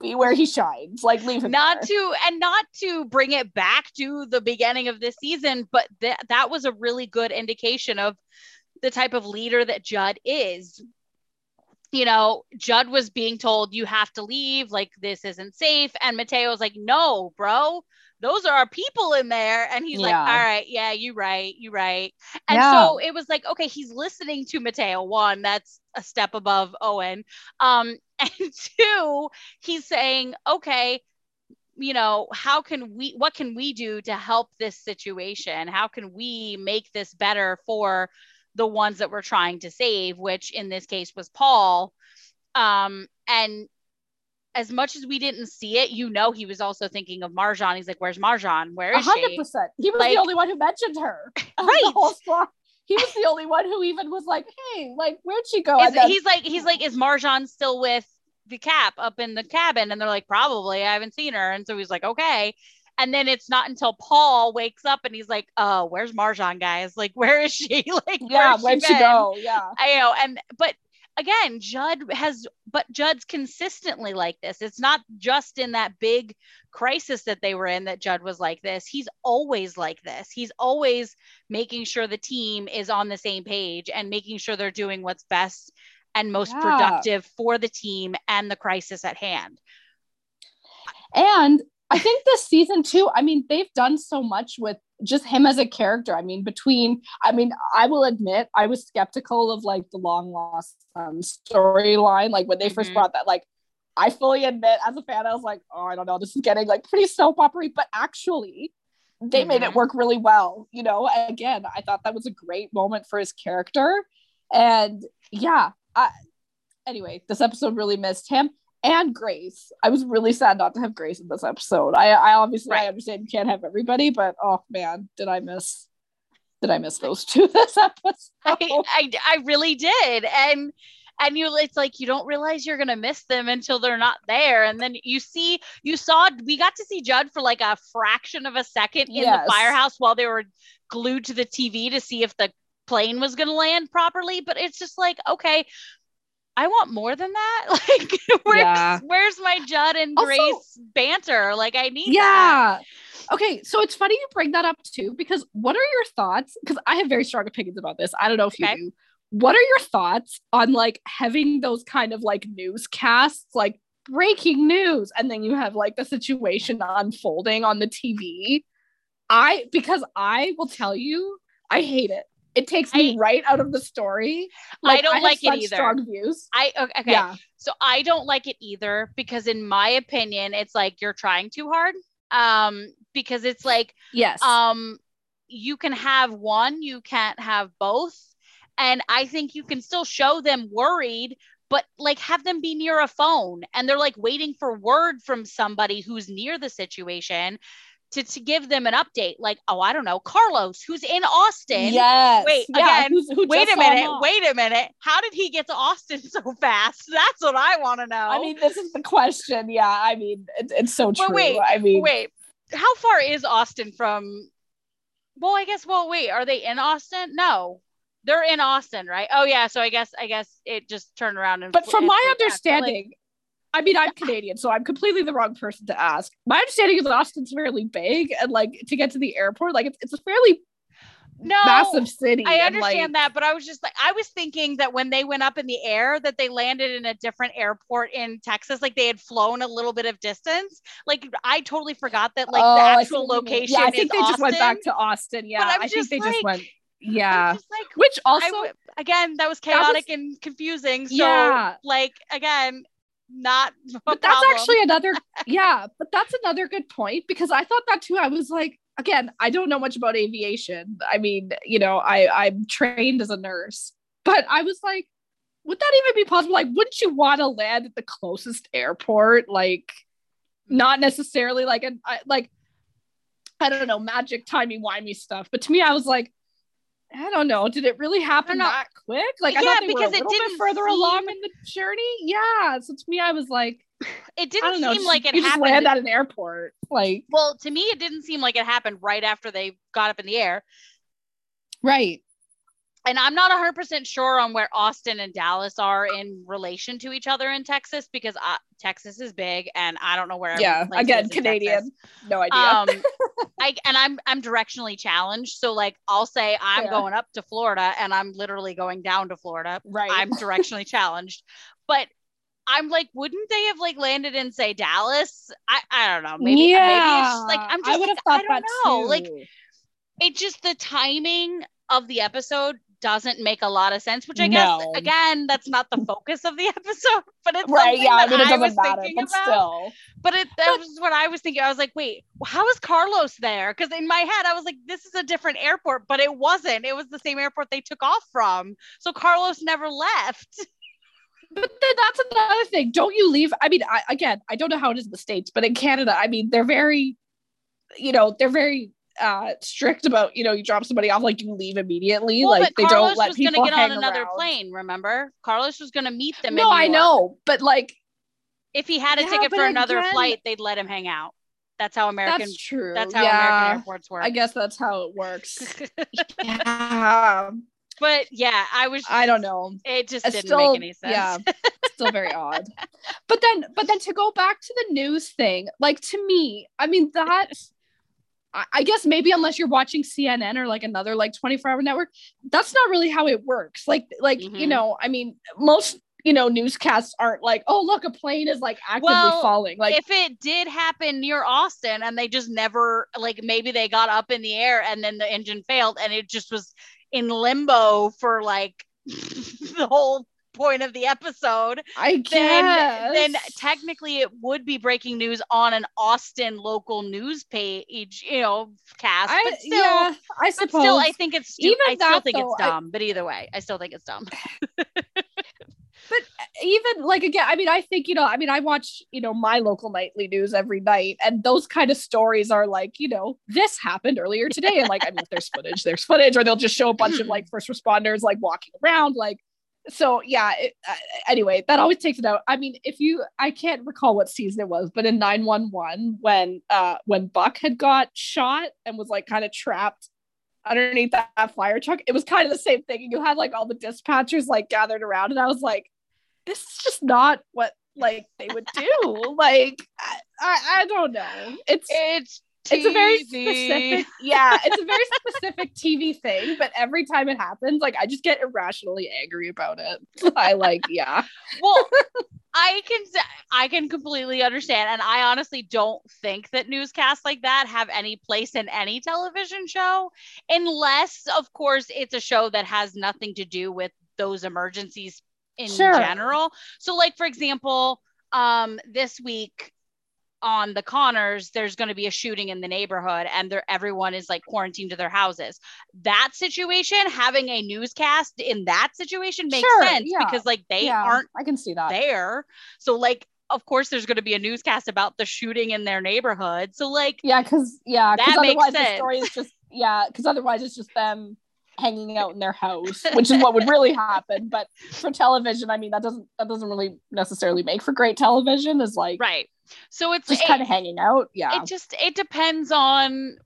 be where he shines. Like leave him
not
there.
to and not to bring it back to the beginning of this season but that that was a really good indication of the type of leader that Judd is you know Judd was being told you have to leave like this isn't safe and Mateo was like no bro those are our people in there. And he's like all right yeah you're right you're right. And
Yeah.
so it was like okay he's listening to Mateo. One that's a step above Owen. Um [laughs] and two he's saying okay you know how can we what can we do to help this situation? How can we make this better for the ones that we're trying to save? Which in this case was paul. Um and as much as we didn't see it you know he was also thinking of marjan he's like where's marjan where is
hundred
she
percent. He was
Like-
the only one who mentioned her. [laughs] [laughs]
Right.
The whole squad. He was the only one who even was like, "Hey, like, where'd she go?"
Is- he's like he's like is marjan still with the cap up in the cabin and they're like probably i haven't seen her and so he's like okay and then it's not until paul wakes up and he's like oh where's marjan guys like where is she [laughs] like
yeah,
where's
where'd she
been?
go? Yeah.
I know, and but again, Judd has, but Judd's consistently like this. It's not just in that big crisis that they were in that Judd was like this. He's always like this. He's always making sure the team is on the same page and making sure they're doing what's best and most
Yeah.
productive for the team and the crisis at hand.
And I think this season too, I mean, they've done so much with just him as a character. I mean, between, I mean, I will admit I was skeptical of like the long lost um, storyline. Like when they 1st
Mhm.
brought that, like I fully admit as a fan, I was like, oh, I don't know, this is getting like pretty soap opera but actually they made it
Mhm.
work really well. You know, again, I thought that was a great moment for his character. And yeah, I, anyway, this episode really missed him and Grace. I was really sad not to have Grace in this episode. I, I obviously I understand you can't have everybody, but oh man, did I miss did I miss those two [laughs] this episode?
I, I I really did. And and you it's like you don't realize you're gonna miss them until they're not there. And then you see you saw we got to see Judd for like a fraction of a second in
Yes.
the firehouse while they were glued to the TV to see if the plane was gonna land properly. But it's just like, okay, I want more than that. [laughs] Like [laughs] where's
Yeah.
where's my Judd and
Also-
Grace banter? Like I need that.
yeah. Okay, so it's funny you bring that up too, because what are your thoughts? Because I have very strong opinions about this. I don't know if
Okay.
you do. What are your thoughts on like having those kind of like newscasts, like breaking news, and then you have like the situation unfolding on the TV? I because I will tell you, I hate it. It takes me right out of the story.
Like, I don't
have
like it either.
Strong views.
I okay. okay.
Yeah.
So I don't like it either because in my opinion, it's like you're trying too hard. Um, because it's like
Yes.
um you can have one, you can't have both. And I think you can still show them worried, but like have them be near a phone and they're like waiting for word from somebody who's near the situation to, to give them an update. Like, oh, I don't know, Carlos, who's in Austin.
yes.
Wait,
Yeah,
again,
who
Wait a minute, wait a minute. How did he get to Austin [laughs] so fast? That's what I want to know.
I mean, this is the question. Yeah, I mean, it, it's so true.
But wait,
I mean,
wait, how far is Austin from? Well, I guess. Well, wait, are they in Austin? No, they're in Austin, right? Oh yeah. So I guess I guess it just turned around and.
but from my
flew back. But, like,
understanding, I mean, I'm Canadian, so I'm completely the wrong person to ask. My understanding is Austin's fairly big, and like to get to the airport, like it's, it's a fairly
no,
massive city.
I
and,
understand
like,
that, but I was just like, I was thinking that when they went up in the air, that they landed in a different airport in Texas, like they had flown a little bit of distance. Like I totally forgot that, like
oh,
the actual location.
Yeah, I think they just went back to Austin. Yeah,
I'm
think they just went. Yeah,
just like,
which also
I again, that was
That was-
chaotic and confusing. So,
Yeah.
like, again, not. [laughs]
but that's
problem.
actually another [laughs] yeah but that's another good point because i thought that too i was like again i don't know much about aviation i mean you know i i'm trained as a nurse but i was like would that even be possible like wouldn't you want to land at the closest airport like not necessarily like an I, like i don't know magic timey wimey stuff but to me i was like I don't know. Did it really happen that quick? Like I
Yeah,
thought they were a
because it didn't
further
seem-
along in the journey. Yeah. So to me, I was like,
It didn't seem
just-
like it
you just
happened.
land at an airport. Like
well, to me, it didn't seem like it happened right after they got up in the air.
right.
And I'm not 100% sure on where Austin and Dallas are in relation to each other in Texas because uh, Texas is big and I don't know where.
Yeah. Again, Canadian. No idea.
um [laughs] I and I'm I'm directionally challenged. So like I'll say I'm
Fair.
going up to Florida and I'm literally going down to Florida.
right.
I'm directionally [laughs] challenged. But I'm like, wouldn't they have like landed in say Dallas? I, I don't know. Maybe maybe it's just like I'm just
I would have
I
thought
don't
that
know.
too.
Like it just the timing of the episode doesn't make a lot of sense, which I guess
No.
again, that's not the focus of the [laughs] episode, but it's
right. Yeah. I mean, it doesn't matter,
thinking
but
about.
still.
But it that was what I was thinking. I was like, wait, how is Carlos there? Because in my head, I was like, this is a different airport, but it wasn't. It was the same airport they took off from. So Carlos never left. [laughs]
But then that's another thing. Don't you leave? I mean, I, again, I don't know how it is in the States, but in Canada, I mean, they're very, you know, they're very uh strict about, you know, you drop somebody off, like you leave immediately.
Well,
like they
Carlos
don't let
was
people
gonna get on another
around.
plane. Remember, Carlos was gonna meet them.
No, I know, but like
If he had a
Yeah,
ticket for another
again-
flight, they'd let him hang out. That's how American.
that's true.
That's how
yeah,
American airports work.
I guess that's how it works. [laughs] yeah,
but yeah, I was.
I don't know.
It just
It's
didn't
still,
make any sense.
yeah, still very odd. [laughs] But then, but then to go back to the news thing, like to me, I mean that. [laughs] I- guess maybe unless you're watching CNN or like another like 24 hour network, that's not really how it works. Like, like you
Mhm.
know, I mean, most you know newscasts aren't like oh look a plane is like actively
Well,
falling like
if it did happen near Austin and they just never like maybe they got up in the air and then the engine failed and it just was in limbo for like [laughs] the whole point of the episode
i
then
guess.
then technically it would be breaking news on an Austin local news page you know cast
I,
but still
yeah i suppose
still I think it's stu-
Even
I still
that,
think
though,
it's
I-
dumb but either way I still think it's dumb. [laughs]
But uh, even like again i mean i think you know i mean i watch you know my local nightly news every night and those kind of stories are like you know this happened earlier today and like i mean if there's footage there's footage or they'll just show a bunch of [laughs] like first responders like walking around like so yeah it, uh, anyway that always takes it out. I mean if you i can't recall what season it was but in 911 when uh when buck had got shot and was like kind of trapped underneath that, that fire truck it was kind of the same thing. And you had like all the dispatchers like gathered around and i was like this is just not what like they would do. [laughs] Like I, I i don't know. It's
it's
it's a very specific yeah it's a very specific tv thing but every time it happens like i just get irrationally angry about it. I like yeah.
Well [laughs] i can I can completely understand and i honestly don't think that newscasts like that have any place in any television show unless of course it's a show that has nothing to do with those emergencies in
Sure.
general. So like for example um this week on the Conners, there's going to be a shooting in the neighborhood, and there everyone is like quarantined to their houses. That situation, having a newscast in that situation makes
Sure,
sense
yeah,
because like they
yeah,
aren't
i can see that
there. So like of course there's going to be a newscast about the shooting in their neighborhood. So like
yeah because yeah because
That makes
otherwise the story is just yeah because otherwise it's just them hanging out in their house [laughs] which is what would really happen but for television i mean that doesn't that doesn't really necessarily make for great television is like
right. So it's
just kind of hanging out yeah
it just it depends on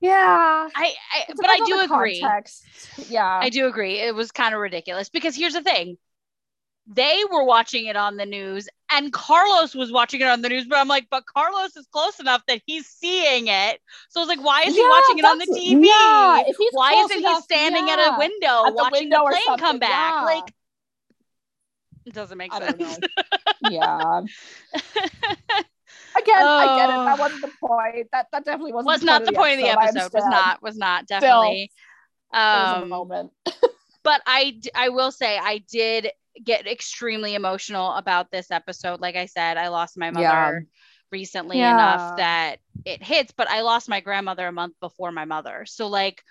yeah
I, I but I do agree.
context. yeah
I do agree. It was kind of ridiculous because here's the thing. They were watching it on the news and Carlos was watching it on the news, but I'm like, but Carlos is close enough that he's seeing it. So I was like, why is he
Yeah,
watching it on the TV?
yeah,
why isn't he
enough,
standing at a window
At the
watching
window
the plane come back?
yeah.
Like, it doesn't make
I
sense. [laughs]
yeah. [laughs] Again, I get it. That
Oh.
wasn't the point. That that definitely wasn't
was not the point of the
I
episode. Was not. Was not definitely.
There was a
Um,
moment. [laughs]
but I I will say I did get extremely emotional about this episode. Like I said, I lost my mother
Yeah.
recently
Yeah.
enough that it hits, but I lost my grandmother a month before my mother. So like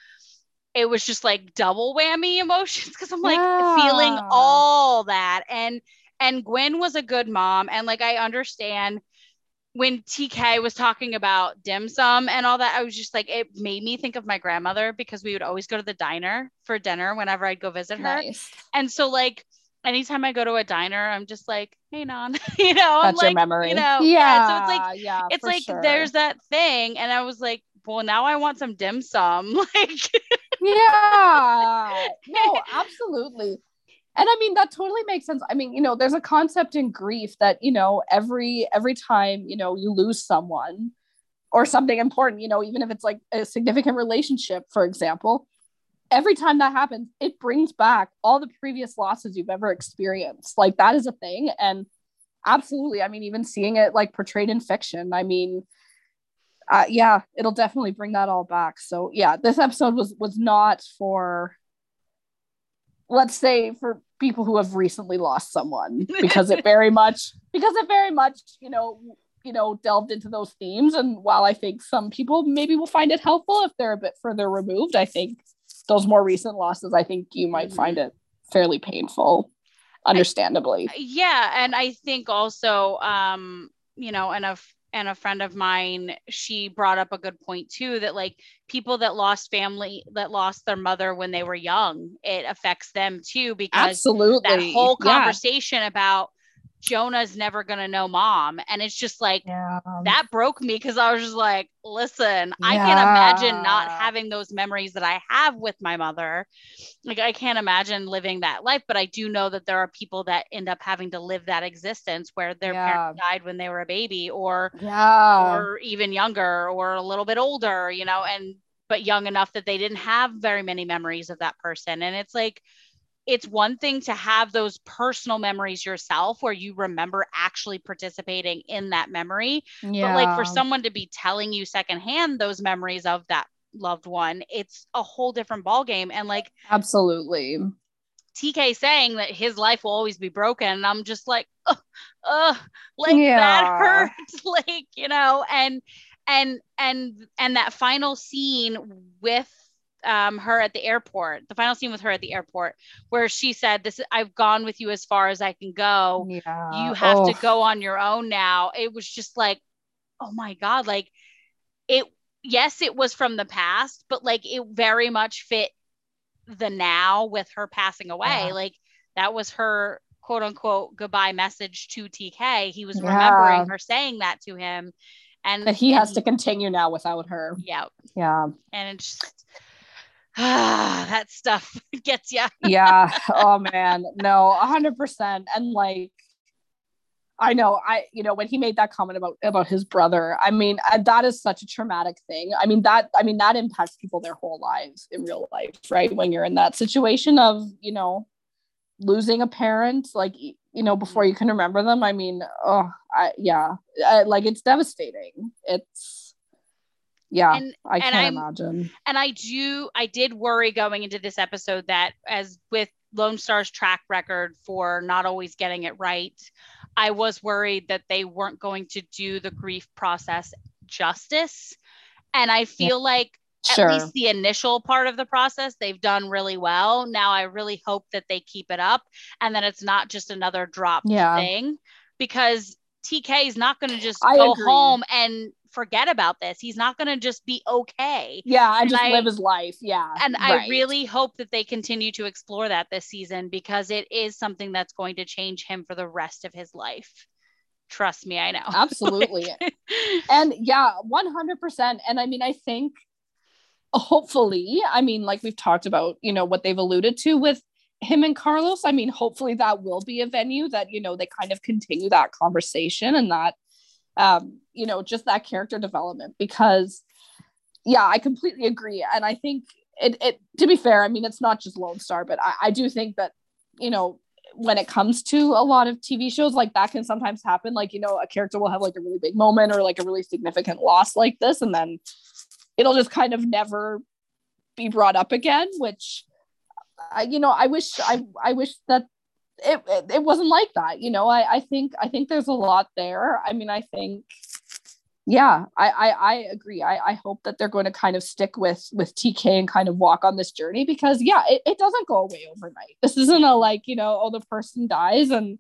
it was just like double whammy emotions because I'm like feeling all that. And and Gwen was a good mom. And like I understand when TK was talking about dim sum and all that, I was just like, it made me think of my grandmother because we would always go to the diner for dinner whenever I'd go visit her.
Nice.
And so like anytime I go to a diner, I'm just like, hey non, [laughs] you know, I'm
That's your
like,
memory.
you know,
yeah.
yeah, so it's like
yeah,
it's like
sure.
there's that thing. And I was like, well, now I want some dim sum. [laughs] Like
yeah. No [laughs] absolutely. And i mean that totally makes sense. I mean you know there's a concept in grief that you know every every time you know you lose someone or something important you know even if it's like a significant relationship for example every time that happens it brings back all the previous losses you've ever experienced. Like that is a thing. And absolutely i mean even seeing it like portrayed in fiction i mean uh, yeah, it'll definitely bring that all back. So yeah, this episode was was not for let's say for people who have recently lost someone [laughs] because it very much because it very much you know you know delved into those themes and while i think some people maybe will find it helpful if they're a bit further removed i think those more recent losses i think you might
Mhm.
find it fairly painful understandably
yeah and i think also um you know and f- and a friend of mine she brought up a good point too that like people that lost family that lost their mother when they were young it affects them too because
absolutely
that whole
Yeah.
conversation about jonah's never gonna know mom. And it's just like
yeah.
that broke me because I was just like, listen, I can't imagine not having those memories that I have with my mother. Like, I can't imagine living that life, but I do know that there are people that end up having to live that existence where their parents died when they were a baby or
yeah.
or even younger or a little bit older, you know, and but young enough that they didn't have very many memories of that person. And it's like, it's one thing to have those personal memories yourself where you remember actually participating in that memory.
Yeah.
But like for someone to be telling you secondhand those memories of that loved one, it's a whole different ballgame. And like
absolutely.
TK saying that his life will always be broken. And I'm just like, uh like
Yeah.
that hurts. [laughs] like, you know, and and and and that final scene with um, her at the airport, the final scene with her at the airport, where she said, "This I've gone with you as far as I can go.
Yeah.
You have
Oh,
to go on your own now." It was just like, oh my god, like it. Yes, it was from the past, but like it very much fit the now with her passing away.
Yeah.
Like that was her quote unquote goodbye message to TK. He was
Yeah.
remembering her saying that to him, and
That he has
and-
to continue now without her.
Yeah,
Yeah.
and it's just ah, that stuff [laughs] gets you. [laughs]
yeah. Oh man. No 100% and like i know i you know when he made that comment about about his brother i mean uh, that is such a traumatic thing. I mean that i mean that impacts people their whole lives in real life right? When you're in that situation of you know losing a parent like you know before you can remember them i mean oh I, yeah. I, like it's devastating. It's yeah
And-
i
and I'm-
imagine
and I do I did worry going into this episode that as with Lone Star's track record for not always getting it right, I was worried that they weren't going to do the grief process justice. And I feel like at least the initial part of the process they've done really well. Now I really hope that they keep it up and that it's not just another drop
Yeah.
thing because TK is not going to just
I
go
agree.
home and forget about this. He's not going to just be okay
yeah and
and
just
I-
live his life yeah
and I really hope that they continue to explore that this season because it is something that's going to change him for the rest of his life. Trust me, I know. [laughs]
absolutely and yeah 100% and i mean i think hopefully i mean like we've talked about you know what they've alluded to with him and carlos i mean hopefully that will be a venue that you know they kind of continue that conversation and that um you know just that character development because yeah i completely agree. And i think it, it to be fair i mean it's not just lone star but I, I do think that you know when it comes to a lot of tv shows like that can sometimes happen. Like you know a character will have like a really big moment or like a really significant loss like this and then it'll just kind of never be brought up again which I, you know i wish i i wish that it, it, it wasn't like that you know I, I think i think there's a lot there i mean i think yeah i i, I agree I, I hope that they're going to kind of stick with with tk and kind of walk on this journey because yeah it, it doesn't go away overnight this isn't a like you know oh the person dies and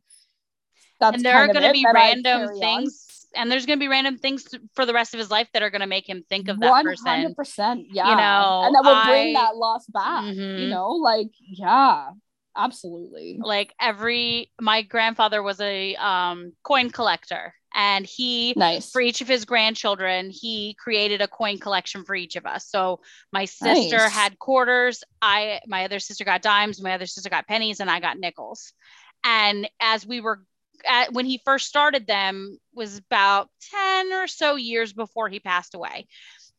that's
and there are going to be random
carry on.
things and there's going to be random things for the rest of his life that are going to make him think of that person.
100% yeah you
know,
and that will bring that loss back you
Mhm.
know like yeah absolutely
Like every my grandfather was a um coin collector and he
nice
for each of his grandchildren, he created a coin collection for each of us. So my sister
Nice.
had quarters, I my other sister got dimes, my other sister got pennies, and I got nickels. And as we were at, when he first started them was about 10 or so years before he passed away.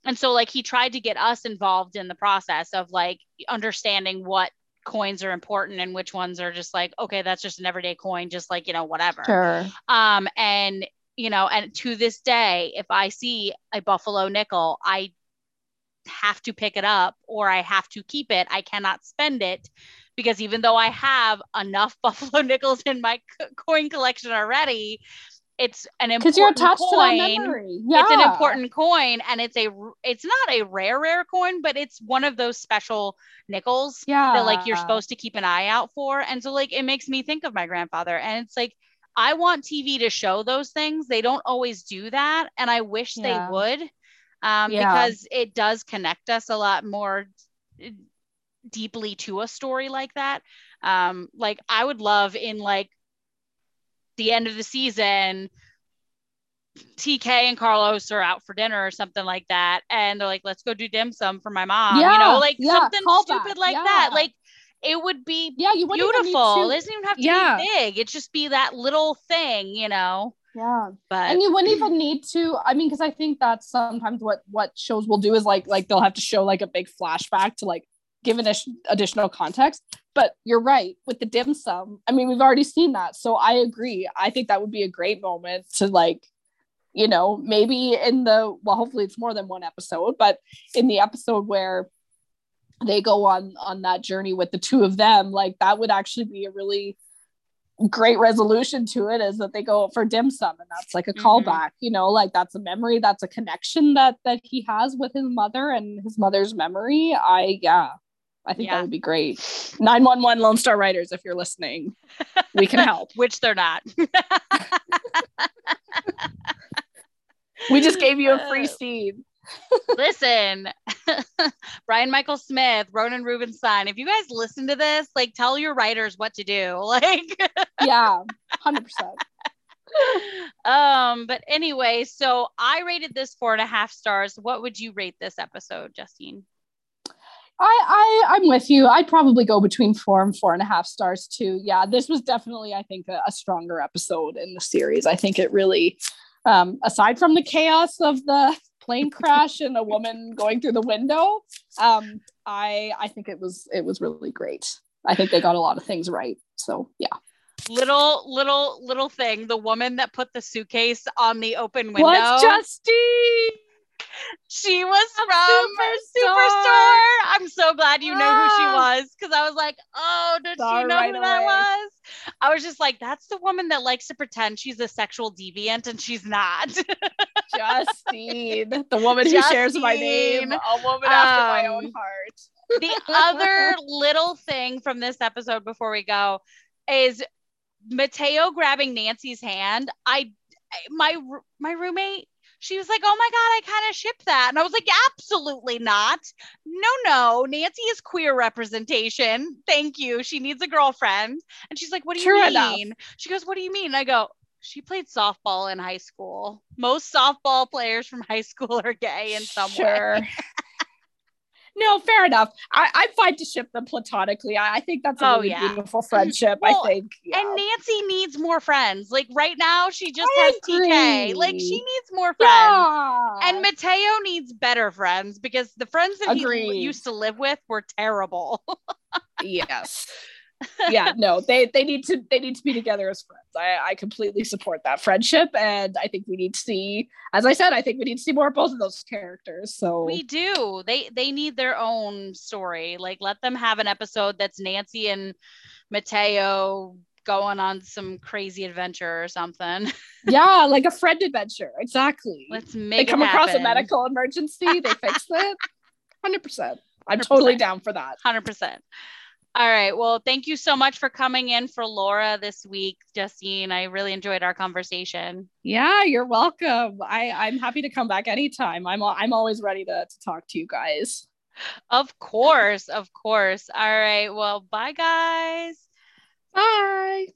And so like he tried to get us involved in the process of like understanding what coins are important and which ones are just like okay that's just an everyday coin just like you know whatever.
Sure.
Um and you know and to this day if i see a buffalo nickel i have to pick it up or i have to keep it. I cannot spend it because even though i have enough [laughs] buffalo nickels in my coin collection already it's an important
you're attached
coin
to memory yeah
it's an important coin and it's a it's not a rare rare coin but it's one of those special nickels
yeah
that like you're supposed to keep an eye out for. And so like it makes me think of my grandfather. And it's like I want TV to show those things. They don't always do that. And I wish
Yeah.
they would. Um,
Yeah.
because it does connect us a lot more deeply to a story like that. Um, like I would love in like the end of the season, TK and Carlos are out for dinner or something like that. And they're like, let's go do dim sum for my mom. you know, like
yeah,
something stupid like that. Like it would be
yeah you wouldn't even need
beautiful. It doesn't even have to
Yeah.
be big. It just be that little thing, you know.
yeah
But
and you wouldn't even need to i mean because i think that's sometimes what what shows will do is like like they'll have to show like a big flashback to like give an additional context. But you're right with the dim sum. I mean, we've already seen that. So I agree. I think that would be a great moment to like, you know, maybe in the, well, hopefully it's more than one episode, but in the episode where they go on on that journey with the two of them, like that would actually be a really great resolution to it is that they go for dim sum and that's like a mm-hmm. callback you know like that's a memory that's a connection that that he has with his mother and his mother's memory i yeah I think yeah. that would be great. 911 Lone Star Writers, if you're listening, we can [laughs] help.
Which they're not. [laughs]
we just gave you a free scene.
listen, [laughs] Brian Michael Smith, Ronen Rubinstein, if you guys listen to this, like tell your writers what to do. Like,
yeah, 100%.
um, but anyway, so I rated this four and a half stars. What would you rate this episode, Justine?
I, I I'm with you. I'd probably go between four and four and a half stars too. Yeah, this was definitely, I think, a, a stronger episode in the series. I think it really, um, aside from the chaos of the plane [laughs] crash and a woman going through the window, um, I I think it was it was really great. I think they got a lot of things right. So yeah
little little little thing the woman that put the suitcase on the open window
was Justine
she was from Superstore. Superstore. I'm so glad you know who she was because I was like, oh, did Saw she know right who away. that was? I was just like, that's the woman that likes to pretend she's a sexual deviant and she's not. [laughs]
Justine, the woman Justine. who shares my name, a woman after my own um, heart.
the other [laughs] little thing from this episode before we go is Mateo grabbing Nancy's hand. I my my roommate she was like, Oh my God, I kind of ship that. And I was like, Absolutely not. No, no. Nancy is queer representation. Thank you. She needs a girlfriend. And she's like, What do you True mean? Enough. She goes, What do you mean? And I go, She played softball in high school. Most softball players from high school are gay in some sure. way. [laughs]
no, fair enough. I, I'm fine to ship them platonically. I, I think that's a oh, really yeah. beautiful friendship. Well, I think.
Yeah. And Nancy needs more friends. Like right now, she just I has agree. TK. Like she needs more friends. Yeah. And Mateo needs better friends because the friends that Agreed. he used to live with were terrible. [laughs]
yes yeah, no, they they need to they need to be together as friends. I, I completely support that friendship, and I think we need to see, as I said, I think we need to see more of both of those characters. So
we do. They they need their own story. Like let them have an episode that's Nancy and Mateo going on some crazy adventure or something. [laughs]
yeah, like a friend adventure. Exactly.
Let's make.
They come across a medical emergency. They fix it. [laughs] Hundred percent. I'm 100%. totally down for that.
Hundred percent. All right. Well, thank you so much for coming in for Laura this week, Justine. I really enjoyed our conversation.
Yeah, you're welcome. I, I'm happy to come back anytime. I'm I'm always ready to, to talk to you guys.
Of course, of course. All right. Well, bye guys.
Bye.